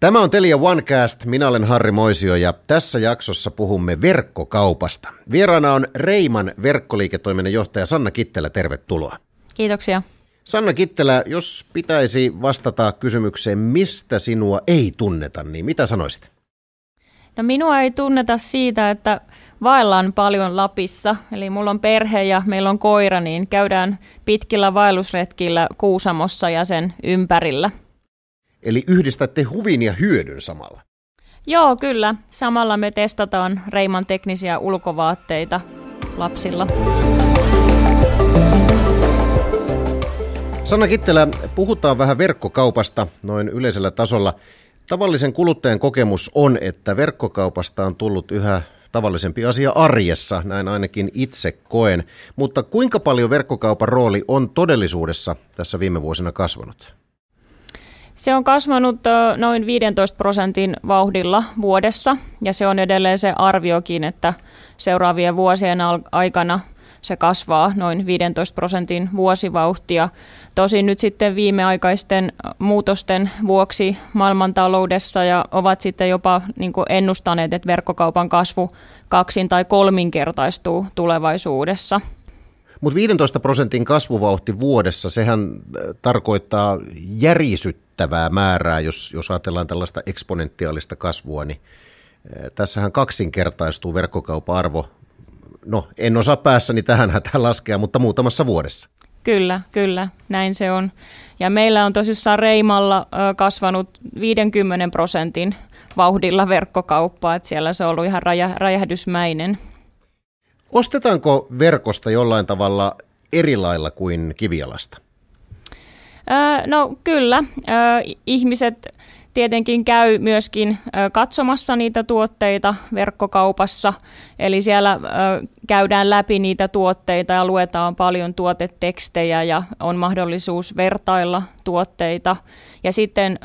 Tämä on Telia OneCast, minä olen Harri Moisio ja tässä jaksossa puhumme verkkokaupasta. Vieraana on Reiman verkkoliiketoiminnan johtaja Sanna Kittelä, tervetuloa. Kiitoksia. Sanna Kittelä, jos pitäisi vastata kysymykseen, mistä sinua ei tunneta, niin mitä sanoisit? No minua ei tunneta siitä, että vaellaan paljon Lapissa. Eli mulla on perhe ja meillä on koira, niin käydään pitkillä vaellusretkillä Kuusamossa ja sen ympärillä. Eli yhdistätte huvin ja hyödyn samalla. Joo, kyllä. Samalla me testataan Reiman teknisiä ulkovaatteita lapsilla. Sanna Kittelä, puhutaan vähän verkkokaupasta noin yleisellä tasolla. Tavallisen kuluttajan kokemus on, että verkkokaupasta on tullut yhä tavallisempi asia arjessa, näin ainakin itse koen. Mutta kuinka paljon verkkokaupan rooli on todellisuudessa tässä viime vuosina kasvanut? Se on kasvanut noin 15 prosentin vauhdilla vuodessa ja se on edelleen se arviokin, että seuraavien vuosien aikana se kasvaa noin 15 prosentin vuosivauhtia. Tosin nyt sitten viimeaikaisten muutosten vuoksi maailmantaloudessa ja ovat sitten jopa niin ennustaneet, että verkkokaupan kasvu kaksin tai kolminkertaistuu tulevaisuudessa. Mutta 15 prosentin kasvuvauhti vuodessa, sehän tarkoittaa järisyttävää määrää, jos, jos ajatellaan tällaista eksponentiaalista kasvua, niin tässähän kaksinkertaistuu verkkokaupan arvo. No, en osaa päässäni tähän hätään laskea, mutta muutamassa vuodessa. Kyllä, kyllä, näin se on. Ja meillä on tosissaan Reimalla kasvanut 50 prosentin vauhdilla verkkokauppaa, että siellä se on ollut ihan räjähdysmäinen. Ostetaanko verkosta jollain tavalla eri lailla kuin kivialasta? No kyllä. Ihmiset tietenkin käy myöskin katsomassa niitä tuotteita verkkokaupassa, eli siellä käydään läpi niitä tuotteita ja luetaan paljon tuotetekstejä ja on mahdollisuus vertailla tuotteita. Ja sitten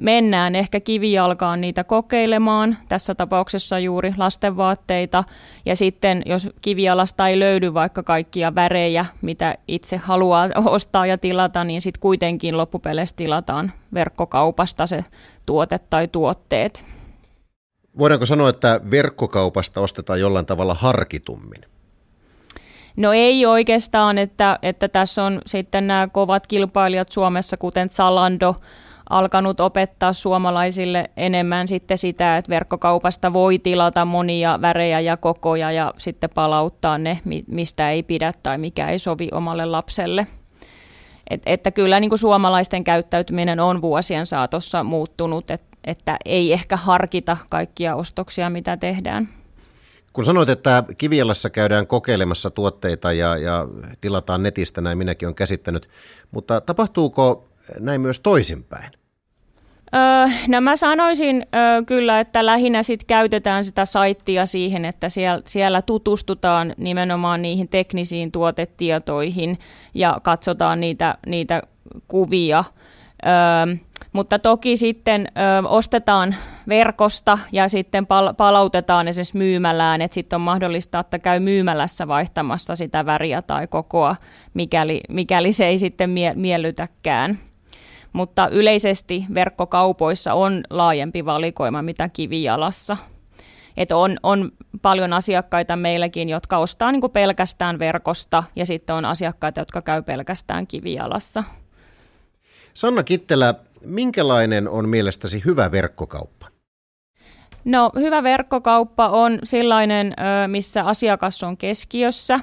mennään ehkä kivijalkaan niitä kokeilemaan, tässä tapauksessa juuri lastenvaatteita. Ja sitten jos kivijalasta ei löydy vaikka kaikkia värejä, mitä itse haluaa ostaa ja tilata, niin sitten kuitenkin loppupeleissä tilataan verkkokaupasta se tuote tai tuotteet. Voidaanko sanoa, että verkkokaupasta ostetaan jollain tavalla harkitummin? No ei oikeastaan, että, että tässä on sitten nämä kovat kilpailijat Suomessa, kuten Zalando, alkanut opettaa suomalaisille enemmän sitten sitä, että verkkokaupasta voi tilata monia värejä ja kokoja ja sitten palauttaa ne, mistä ei pidä tai mikä ei sovi omalle lapselle. Et, että kyllä niin kuin suomalaisten käyttäytyminen on vuosien saatossa muuttunut, et, että ei ehkä harkita kaikkia ostoksia, mitä tehdään. Kun sanoit, että Kivialassa käydään kokeilemassa tuotteita ja, ja tilataan netistä, näin minäkin olen käsittänyt, mutta tapahtuuko näin myös toisinpäin? No mä sanoisin kyllä, että lähinnä sit käytetään sitä saittia siihen, että siellä, tutustutaan nimenomaan niihin teknisiin tuotetietoihin ja katsotaan niitä, niitä kuvia. Mutta toki sitten ostetaan verkosta ja sitten pal- palautetaan esimerkiksi myymälään, että sitten on mahdollista, että käy myymälässä vaihtamassa sitä väriä tai kokoa, mikäli, mikäli se ei sitten mie- miellytäkään. Mutta yleisesti verkkokaupoissa on laajempi valikoima mitä kivijalassa. Et on, on paljon asiakkaita meilläkin, jotka ostaa niin pelkästään verkosta ja sitten on asiakkaita, jotka käy pelkästään kivijalassa. Sanna Kittelä, minkälainen on mielestäsi hyvä verkkokauppa? No hyvä verkkokauppa on sellainen, missä asiakas on keskiössä.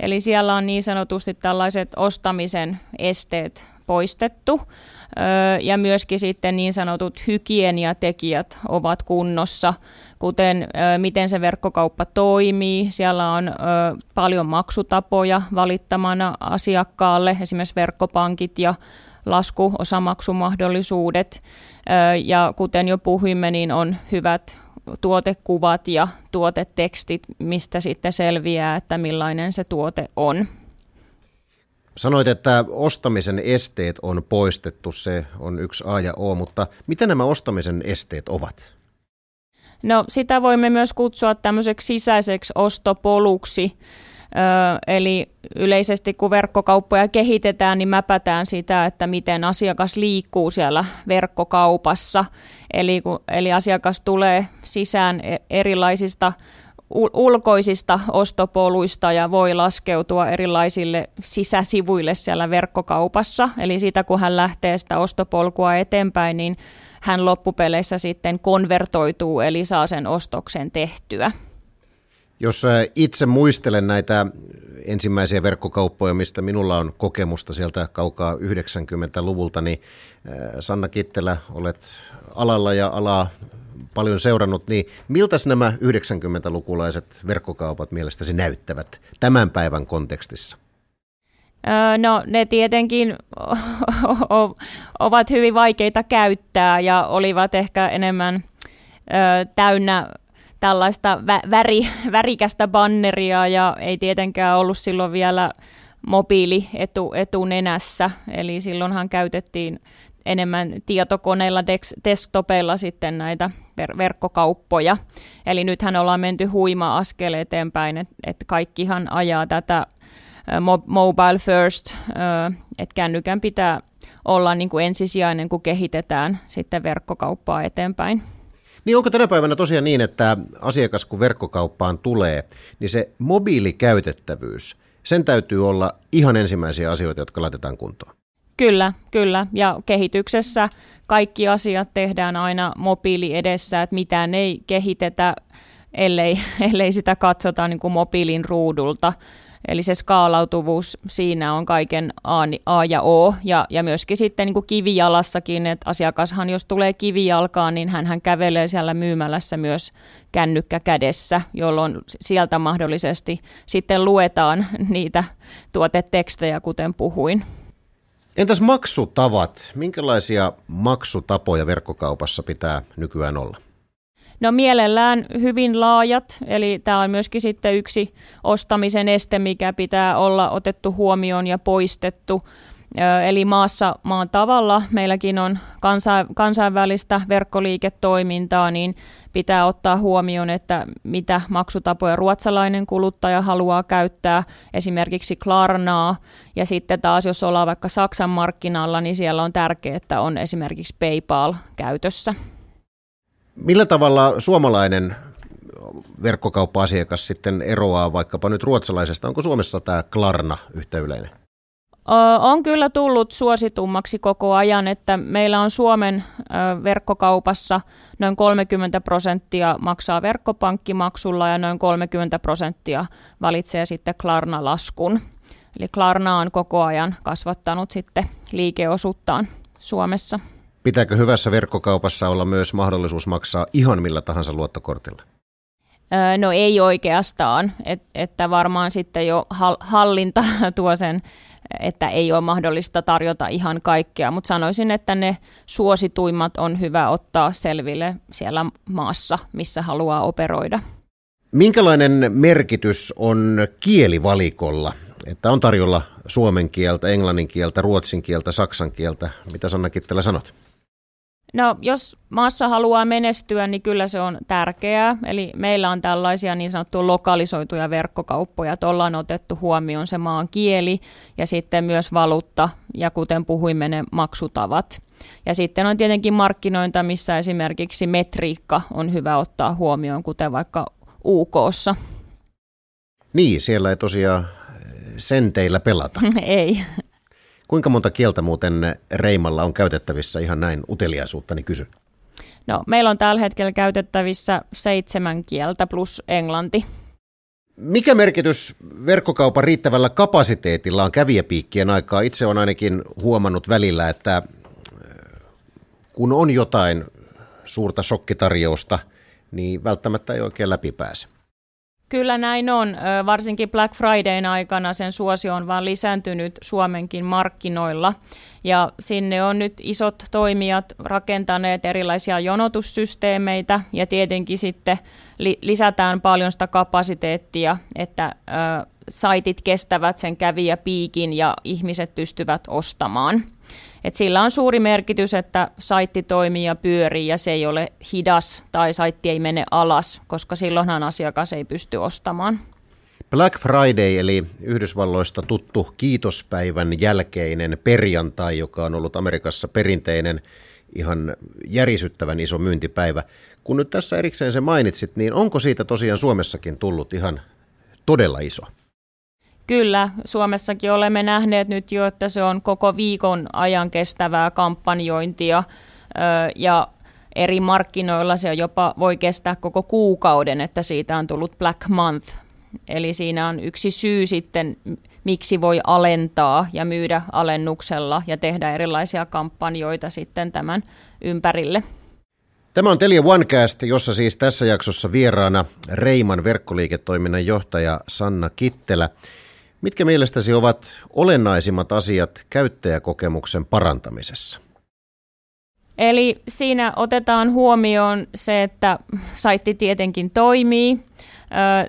Eli siellä on niin sanotusti tällaiset ostamisen esteet poistettu. Ja myöskin sitten niin sanotut hygieniatekijät ovat kunnossa, kuten miten se verkkokauppa toimii. Siellä on paljon maksutapoja valittamana asiakkaalle, esimerkiksi verkkopankit ja lasku, osamaksumahdollisuudet ja kuten jo puhuimme, niin on hyvät tuotekuvat ja tuotetekstit, mistä sitten selviää, että millainen se tuote on. Sanoit, että ostamisen esteet on poistettu, se on yksi A ja O, mutta mitä nämä ostamisen esteet ovat? No sitä voimme myös kutsua tämmöiseksi sisäiseksi ostopoluksi. Eli yleisesti kun verkkokauppoja kehitetään, niin mäpätään sitä, että miten asiakas liikkuu siellä verkkokaupassa. Eli, kun, eli asiakas tulee sisään e, erilaisista ulkoisista ostopoluista ja voi laskeutua erilaisille sisäsivuille siellä verkkokaupassa. Eli siitä kun hän lähtee sitä ostopolkua eteenpäin, niin hän loppupeleissä sitten konvertoituu, eli saa sen ostoksen tehtyä. Jos itse muistelen näitä ensimmäisiä verkkokauppoja, mistä minulla on kokemusta sieltä kaukaa 90-luvulta, niin Sanna Kittelä, olet alalla ja alaa paljon seurannut, niin miltä nämä 90-lukulaiset verkkokaupat mielestäsi näyttävät tämän päivän kontekstissa? No ne tietenkin ovat hyvin vaikeita käyttää ja olivat ehkä enemmän täynnä tällaista väri, värikästä banneria ja ei tietenkään ollut silloin vielä mobiili etu, etunenässä, eli silloinhan käytettiin enemmän tietokoneilla, desktopeilla sitten näitä ver- verkkokauppoja. Eli nythän ollaan menty huima askel eteenpäin, että et kaikkihan ajaa tätä mobile first, että kännykän pitää olla niin kuin ensisijainen, kun kehitetään sitten verkkokauppaa eteenpäin. Niin onko tänä päivänä tosiaan niin, että asiakas kun verkkokauppaan tulee, niin se mobiilikäytettävyys, sen täytyy olla ihan ensimmäisiä asioita, jotka laitetaan kuntoon? Kyllä, kyllä. Ja kehityksessä kaikki asiat tehdään aina mobiili edessä, että mitään ei kehitetä, ellei, ellei sitä katsota niin kuin mobiilin ruudulta. Eli se skaalautuvuus siinä on kaiken A, A ja O, ja, ja myöskin sitten niin kuin kivijalassakin, että asiakashan jos tulee kivijalkaan, niin hän kävelee siellä myymälässä myös kännykkä kädessä, jolloin sieltä mahdollisesti sitten luetaan niitä tuotetekstejä, kuten puhuin. Entäs maksutavat? Minkälaisia maksutapoja verkkokaupassa pitää nykyään olla? No mielellään hyvin laajat, eli tämä on myöskin sitten yksi ostamisen este, mikä pitää olla otettu huomioon ja poistettu. Eli maassa maan tavalla meilläkin on kansainvälistä verkkoliiketoimintaa, niin pitää ottaa huomioon, että mitä maksutapoja ruotsalainen kuluttaja haluaa käyttää, esimerkiksi Klarnaa, ja sitten taas jos ollaan vaikka Saksan markkinalla, niin siellä on tärkeää, että on esimerkiksi PayPal käytössä. Millä tavalla suomalainen verkkokauppa-asiakas sitten eroaa vaikkapa nyt ruotsalaisesta? Onko Suomessa tämä Klarna yhtä yleinen? On kyllä tullut suositummaksi koko ajan, että meillä on Suomen verkkokaupassa noin 30 prosenttia maksaa verkkopankkimaksulla ja noin 30 prosenttia valitsee sitten Klarna-laskun. Eli Klarna on koko ajan kasvattanut sitten liikeosuuttaan Suomessa. Pitääkö hyvässä verkkokaupassa olla myös mahdollisuus maksaa ihan millä tahansa luottokortilla? No ei oikeastaan, Et, että varmaan sitten jo hallinta tuo sen, että ei ole mahdollista tarjota ihan kaikkea, mutta sanoisin, että ne suosituimmat on hyvä ottaa selville siellä maassa, missä haluaa operoida. Minkälainen merkitys on kielivalikolla, että on tarjolla suomen kieltä, englannin kieltä, ruotsin kieltä, saksan kieltä? Mitä Sanna Kittelä sanot? No jos maassa haluaa menestyä, niin kyllä se on tärkeää. Eli meillä on tällaisia niin sanottuja lokalisoituja verkkokauppoja, että ollaan otettu huomioon se maan kieli ja sitten myös valuutta ja kuten puhuimme ne maksutavat. Ja sitten on tietenkin markkinointa, missä esimerkiksi metriikka on hyvä ottaa huomioon, kuten vaikka UKssa. Niin, siellä ei tosiaan senteillä pelata. ei. Kuinka monta kieltä muuten Reimalla on käytettävissä ihan näin uteliaisuuttani kysy? No, meillä on tällä hetkellä käytettävissä seitsemän kieltä plus englanti. Mikä merkitys verkkokaupan riittävällä kapasiteetilla on kävijäpiikkien aikaa? Itse on ainakin huomannut välillä, että äh, kun on jotain suurta shokkitarjousta, niin välttämättä ei oikein läpi pääse. Kyllä näin on. Varsinkin Black Fridayn aikana sen suosio on vaan lisääntynyt Suomenkin markkinoilla. Ja sinne on nyt isot toimijat rakentaneet erilaisia jonotussysteemeitä ja tietenkin sitten li- lisätään paljon sitä kapasiteettia, että saitit kestävät sen kävijäpiikin ja ihmiset pystyvät ostamaan. Et sillä on suuri merkitys, että saitti toimii ja pyörii ja se ei ole hidas tai saitti ei mene alas, koska silloinhan asiakas ei pysty ostamaan. Black Friday eli Yhdysvalloista tuttu kiitospäivän jälkeinen perjantai, joka on ollut Amerikassa perinteinen ihan järisyttävän iso myyntipäivä. Kun nyt tässä erikseen se mainitsit, niin onko siitä tosiaan Suomessakin tullut ihan todella iso? Kyllä, Suomessakin olemme nähneet nyt jo, että se on koko viikon ajan kestävää kampanjointia ja eri markkinoilla se jopa voi kestää koko kuukauden, että siitä on tullut Black Month. Eli siinä on yksi syy sitten, miksi voi alentaa ja myydä alennuksella ja tehdä erilaisia kampanjoita sitten tämän ympärille. Tämä on Telia OneCast, jossa siis tässä jaksossa vieraana Reiman verkkoliiketoiminnan johtaja Sanna Kittelä. Mitkä mielestäsi ovat olennaisimmat asiat käyttäjäkokemuksen parantamisessa? Eli siinä otetaan huomioon se, että saitti tietenkin toimii.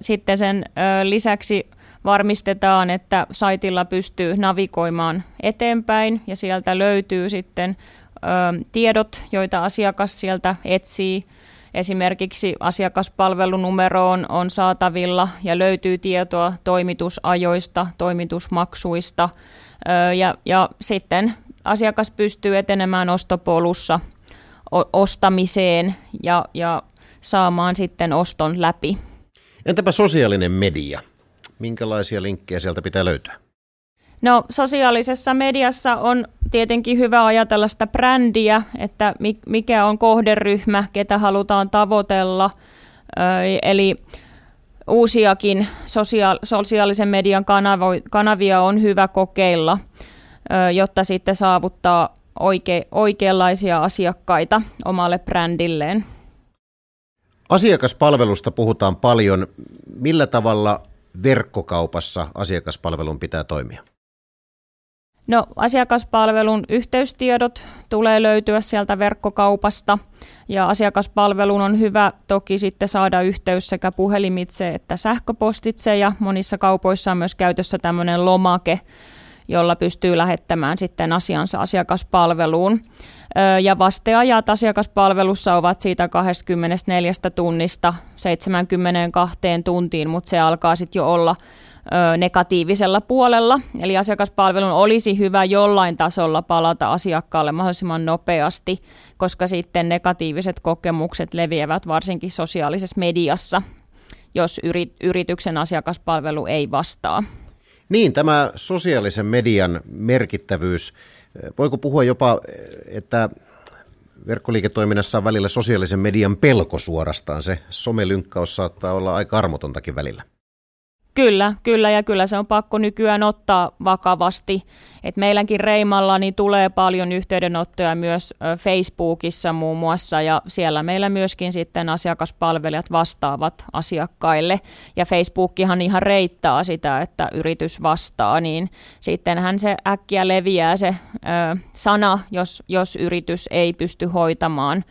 Sitten sen lisäksi varmistetaan, että saitilla pystyy navigoimaan eteenpäin ja sieltä löytyy sitten tiedot, joita asiakas sieltä etsii. Esimerkiksi asiakaspalvelunumeroon on saatavilla ja löytyy tietoa toimitusajoista, toimitusmaksuista ja, ja sitten asiakas pystyy etenemään ostopolussa ostamiseen ja, ja saamaan sitten oston läpi. Entäpä sosiaalinen media? Minkälaisia linkkejä sieltä pitää löytyä? No sosiaalisessa mediassa on tietenkin hyvä ajatella sitä brändiä, että mikä on kohderyhmä, ketä halutaan tavoitella. Eli uusiakin sosiaalisen median kanavia on hyvä kokeilla, jotta sitten saavuttaa oike- oikeanlaisia asiakkaita omalle brändilleen. Asiakaspalvelusta puhutaan paljon. Millä tavalla verkkokaupassa asiakaspalvelun pitää toimia? No, asiakaspalvelun yhteystiedot tulee löytyä sieltä verkkokaupasta ja asiakaspalvelun on hyvä toki sitten saada yhteys sekä puhelimitse että sähköpostitse ja monissa kaupoissa on myös käytössä tämmöinen lomake, jolla pystyy lähettämään sitten asiansa asiakaspalveluun. Ja vasteajat asiakaspalvelussa ovat siitä 24 tunnista 72 tuntiin, mutta se alkaa sitten jo olla negatiivisella puolella. Eli asiakaspalvelun olisi hyvä jollain tasolla palata asiakkaalle mahdollisimman nopeasti, koska sitten negatiiviset kokemukset leviävät varsinkin sosiaalisessa mediassa, jos yrityksen asiakaspalvelu ei vastaa. Niin, tämä sosiaalisen median merkittävyys, voiko puhua jopa, että verkkoliiketoiminnassa on välillä sosiaalisen median pelko suorastaan. Se somelynkkaus saattaa olla aika armotontakin välillä. Kyllä, kyllä ja kyllä se on pakko nykyään ottaa vakavasti. Et meilläkin Reimalla niin tulee paljon yhteydenottoja myös Facebookissa muun muassa ja siellä meillä myöskin sitten asiakaspalvelijat vastaavat asiakkaille. Ja Facebookihan ihan reittaa sitä, että yritys vastaa, niin sittenhän se äkkiä leviää se ö, sana, jos, jos yritys ei pysty hoitamaan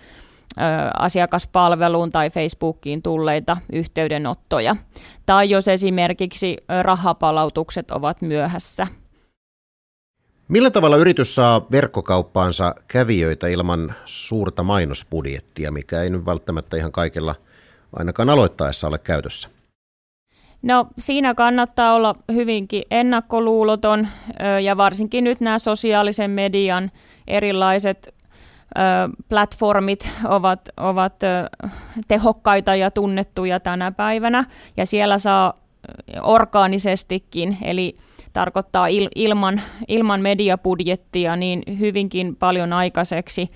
asiakaspalveluun tai Facebookiin tulleita yhteydenottoja. Tai jos esimerkiksi rahapalautukset ovat myöhässä. Millä tavalla yritys saa verkkokauppaansa kävijöitä ilman suurta mainosbudjettia, mikä ei nyt välttämättä ihan kaikilla ainakaan aloittaessa ole käytössä? No siinä kannattaa olla hyvinkin ennakkoluuloton ja varsinkin nyt nämä sosiaalisen median erilaiset platformit ovat, ovat tehokkaita ja tunnettuja tänä päivänä, ja siellä saa orgaanisestikin, eli tarkoittaa il, ilman, ilman mediabudjettia, niin hyvinkin paljon aikaiseksi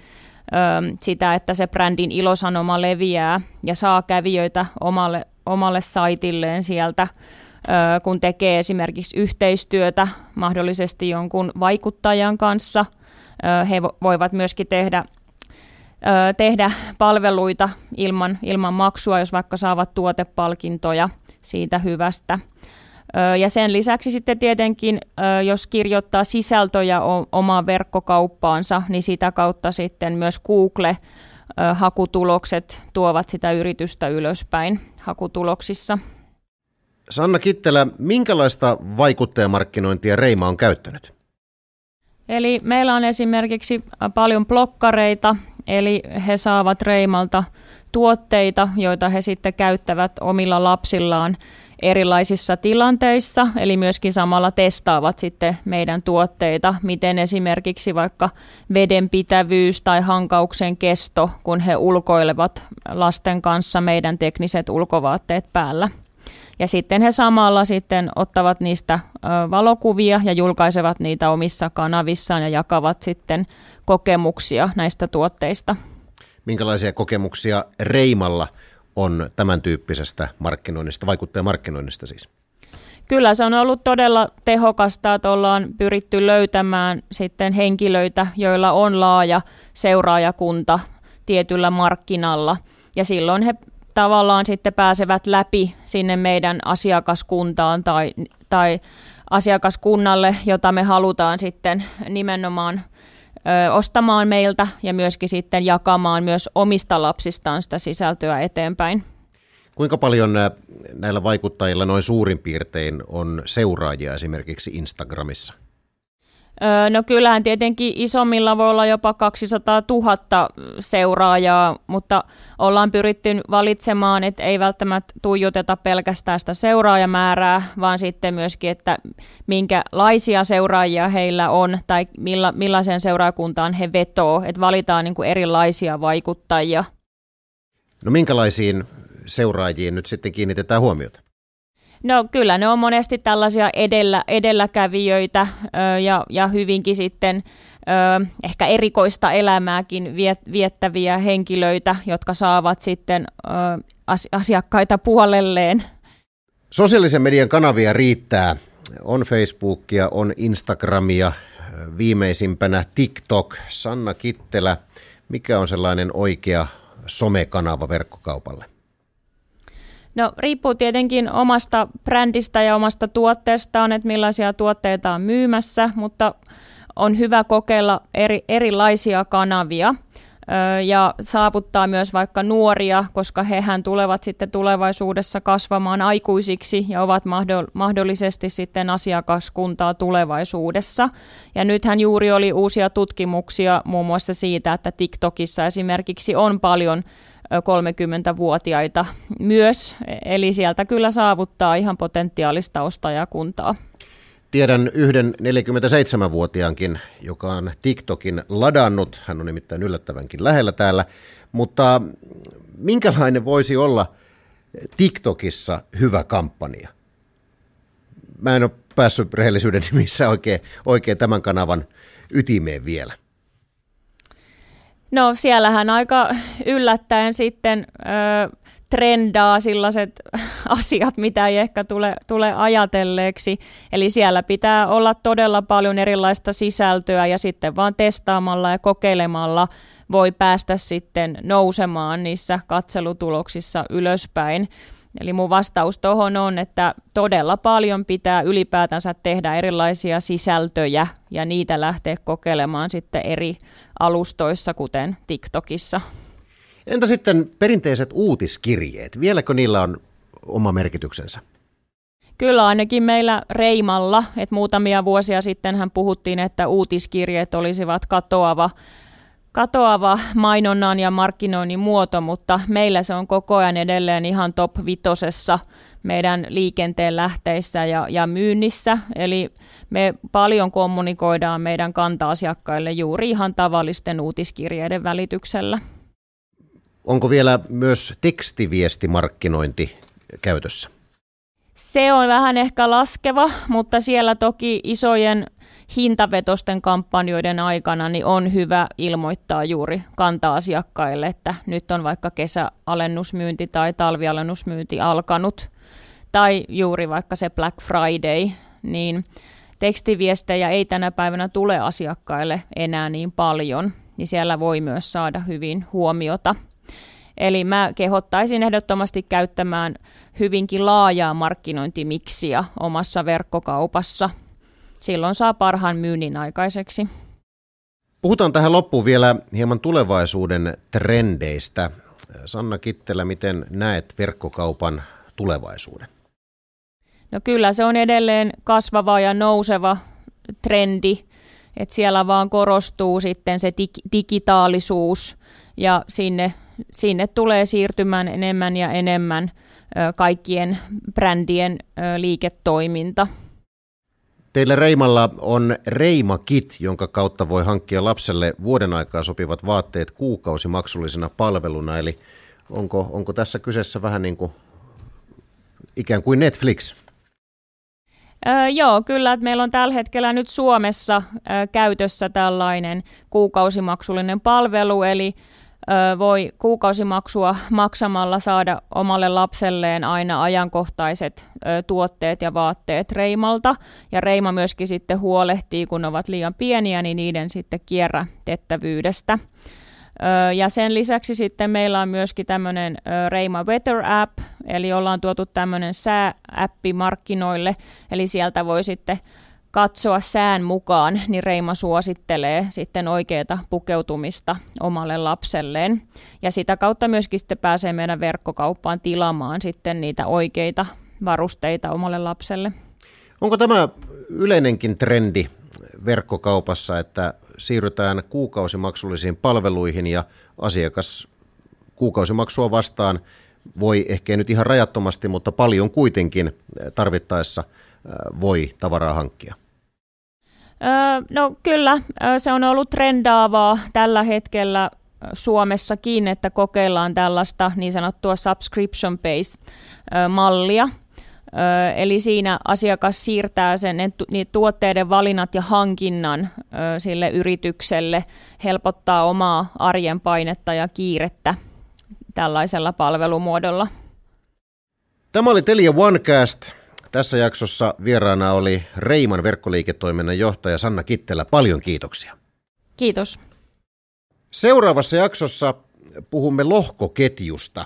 sitä, että se brändin ilosanoma leviää ja saa kävijöitä omalle, omalle saitilleen sieltä, kun tekee esimerkiksi yhteistyötä mahdollisesti jonkun vaikuttajan kanssa – he voivat myöskin tehdä, tehdä palveluita ilman, ilman maksua, jos vaikka saavat tuotepalkintoja siitä hyvästä. Ja sen lisäksi sitten tietenkin, jos kirjoittaa sisältöjä omaan verkkokauppaansa, niin sitä kautta sitten myös Google-hakutulokset tuovat sitä yritystä ylöspäin hakutuloksissa. Sanna Kittelä, minkälaista vaikuttajamarkkinointia Reima on käyttänyt? Eli meillä on esimerkiksi paljon blokkareita, eli he saavat Reimalta tuotteita, joita he sitten käyttävät omilla lapsillaan erilaisissa tilanteissa, eli myöskin samalla testaavat sitten meidän tuotteita, miten esimerkiksi vaikka vedenpitävyys tai hankauksen kesto, kun he ulkoilevat lasten kanssa meidän tekniset ulkovaatteet päällä. Ja sitten he samalla sitten ottavat niistä valokuvia ja julkaisevat niitä omissa kanavissaan ja jakavat sitten kokemuksia näistä tuotteista. Minkälaisia kokemuksia Reimalla on tämän tyyppisestä markkinoinnista, vaikuttajamarkkinoinnista siis? Kyllä se on ollut todella tehokasta, että ollaan pyritty löytämään sitten henkilöitä, joilla on laaja seuraajakunta tietyllä markkinalla. Ja silloin he tavallaan sitten pääsevät läpi sinne meidän asiakaskuntaan tai, tai asiakaskunnalle, jota me halutaan sitten nimenomaan ö, ostamaan meiltä ja myöskin sitten jakamaan myös omista lapsistaan sitä sisältöä eteenpäin. Kuinka paljon näillä vaikuttajilla noin suurin piirtein on seuraajia esimerkiksi Instagramissa? No kyllähän tietenkin isommilla voi olla jopa 200 000 seuraajaa, mutta ollaan pyritty valitsemaan, että ei välttämättä tuijoteta pelkästään sitä seuraajamäärää, vaan sitten myöskin, että minkälaisia seuraajia heillä on tai milla, millaiseen seuraakuntaan he vetoo, että valitaan niin kuin erilaisia vaikuttajia. No minkälaisiin seuraajiin nyt sitten kiinnitetään huomiota? No kyllä ne on monesti tällaisia edellä, edelläkävijöitä ö, ja, ja hyvinkin sitten ö, ehkä erikoista elämääkin viet, viettäviä henkilöitä, jotka saavat sitten ö, as, asiakkaita puolelleen. Sosiaalisen median kanavia riittää. On Facebookia, on Instagramia, viimeisimpänä TikTok. Sanna Kittelä, mikä on sellainen oikea somekanava verkkokaupalle? No riippuu tietenkin omasta brändistä ja omasta tuotteestaan, että millaisia tuotteita on myymässä, mutta on hyvä kokeilla eri, erilaisia kanavia ja saavuttaa myös vaikka nuoria, koska hehän tulevat sitten tulevaisuudessa kasvamaan aikuisiksi ja ovat mahdollisesti sitten asiakaskuntaa tulevaisuudessa. Ja nythän juuri oli uusia tutkimuksia muun muassa siitä, että TikTokissa esimerkiksi on paljon 30-vuotiaita myös, eli sieltä kyllä saavuttaa ihan potentiaalista ostajakuntaa. Tiedän yhden 47-vuotiaankin, joka on TikTokin ladannut. Hän on nimittäin yllättävänkin lähellä täällä. Mutta minkälainen voisi olla TikTokissa hyvä kampanja? Mä en ole päässyt rehellisyyden nimissä oikein, oikein tämän kanavan ytimeen vielä. No siellähän aika yllättäen sitten ö, trendaa sellaiset asiat, mitä ei ehkä tule, tule ajatelleeksi. Eli siellä pitää olla todella paljon erilaista sisältöä ja sitten vaan testaamalla ja kokeilemalla voi päästä sitten nousemaan niissä katselutuloksissa ylöspäin. Eli mun vastaus tuohon on, että todella paljon pitää ylipäätänsä tehdä erilaisia sisältöjä ja niitä lähteä kokeilemaan sitten eri alustoissa, kuten TikTokissa. Entä sitten perinteiset uutiskirjeet? Vieläkö niillä on oma merkityksensä? Kyllä ainakin meillä Reimalla, että muutamia vuosia sitten hän puhuttiin, että uutiskirjeet olisivat katoava katoava mainonnan ja markkinoinnin muoto, mutta meillä se on koko ajan edelleen ihan top vitosessa meidän liikenteen lähteissä ja, ja myynnissä. Eli me paljon kommunikoidaan meidän kanta-asiakkaille juuri ihan tavallisten uutiskirjeiden välityksellä. Onko vielä myös tekstiviestimarkkinointi käytössä? Se on vähän ehkä laskeva, mutta siellä toki isojen hintavetosten kampanjoiden aikana niin on hyvä ilmoittaa juuri kanta-asiakkaille, että nyt on vaikka kesäalennusmyynti tai talvialennusmyynti alkanut, tai juuri vaikka se Black Friday, niin tekstiviestejä ei tänä päivänä tule asiakkaille enää niin paljon, niin siellä voi myös saada hyvin huomiota. Eli mä kehottaisin ehdottomasti käyttämään hyvinkin laajaa markkinointimiksiä omassa verkkokaupassa – silloin saa parhaan myynnin aikaiseksi. Puhutaan tähän loppuun vielä hieman tulevaisuuden trendeistä. Sanna Kittelä, miten näet verkkokaupan tulevaisuuden? No kyllä se on edelleen kasvava ja nouseva trendi, että siellä vaan korostuu sitten se dig- digitaalisuus ja sinne sinne tulee siirtymään enemmän ja enemmän kaikkien brändien liiketoiminta. Teillä Reimalla on Reima Kit, jonka kautta voi hankkia lapselle vuoden aikaa sopivat vaatteet kuukausimaksullisena palveluna. Eli onko, onko tässä kyseessä vähän niin kuin ikään kuin Netflix? Joo, kyllä, että meillä on tällä hetkellä nyt Suomessa öö, käytössä tällainen kuukausimaksullinen palvelu, eli voi kuukausimaksua maksamalla saada omalle lapselleen aina ajankohtaiset tuotteet ja vaatteet Reimalta. Ja Reima myöskin sitten huolehtii, kun ovat liian pieniä, niin niiden sitten kierrätettävyydestä. Ja sen lisäksi sitten meillä on myöskin tämmöinen Reima Weather App, eli ollaan tuotu tämmöinen sää-appi markkinoille, eli sieltä voi sitten katsoa sään mukaan, niin Reima suosittelee sitten oikeaa pukeutumista omalle lapselleen. Ja sitä kautta myöskin sitten pääsee meidän verkkokauppaan tilaamaan sitten niitä oikeita varusteita omalle lapselle. Onko tämä yleinenkin trendi verkkokaupassa, että siirrytään kuukausimaksullisiin palveluihin ja asiakas kuukausimaksua vastaan voi ehkä nyt ihan rajattomasti, mutta paljon kuitenkin tarvittaessa voi tavaraa hankkia? no kyllä, se on ollut trendaavaa tällä hetkellä Suomessakin, että kokeillaan tällaista niin sanottua subscription-based mallia. Eli siinä asiakas siirtää sen niin tuotteiden valinnat ja hankinnan sille yritykselle, helpottaa omaa arjen painetta ja kiirettä tällaisella palvelumuodolla. Tämä oli Telia OneCast. Tässä jaksossa vieraana oli Reiman verkkoliiketoiminnan johtaja Sanna Kittelä. Paljon kiitoksia. Kiitos. Seuraavassa jaksossa puhumme lohkoketjusta.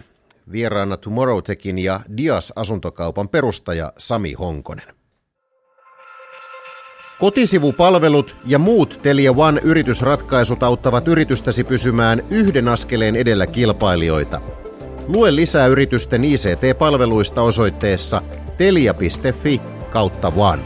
Vieraana Tomorrowtekin ja Dias asuntokaupan perustaja Sami Honkonen. Kotisivupalvelut ja muut Telia One yritysratkaisut auttavat yritystäsi pysymään yhden askeleen edellä kilpailijoita. Lue lisää yritysten ICT-palveluista osoitteessa telia.fi kautta one.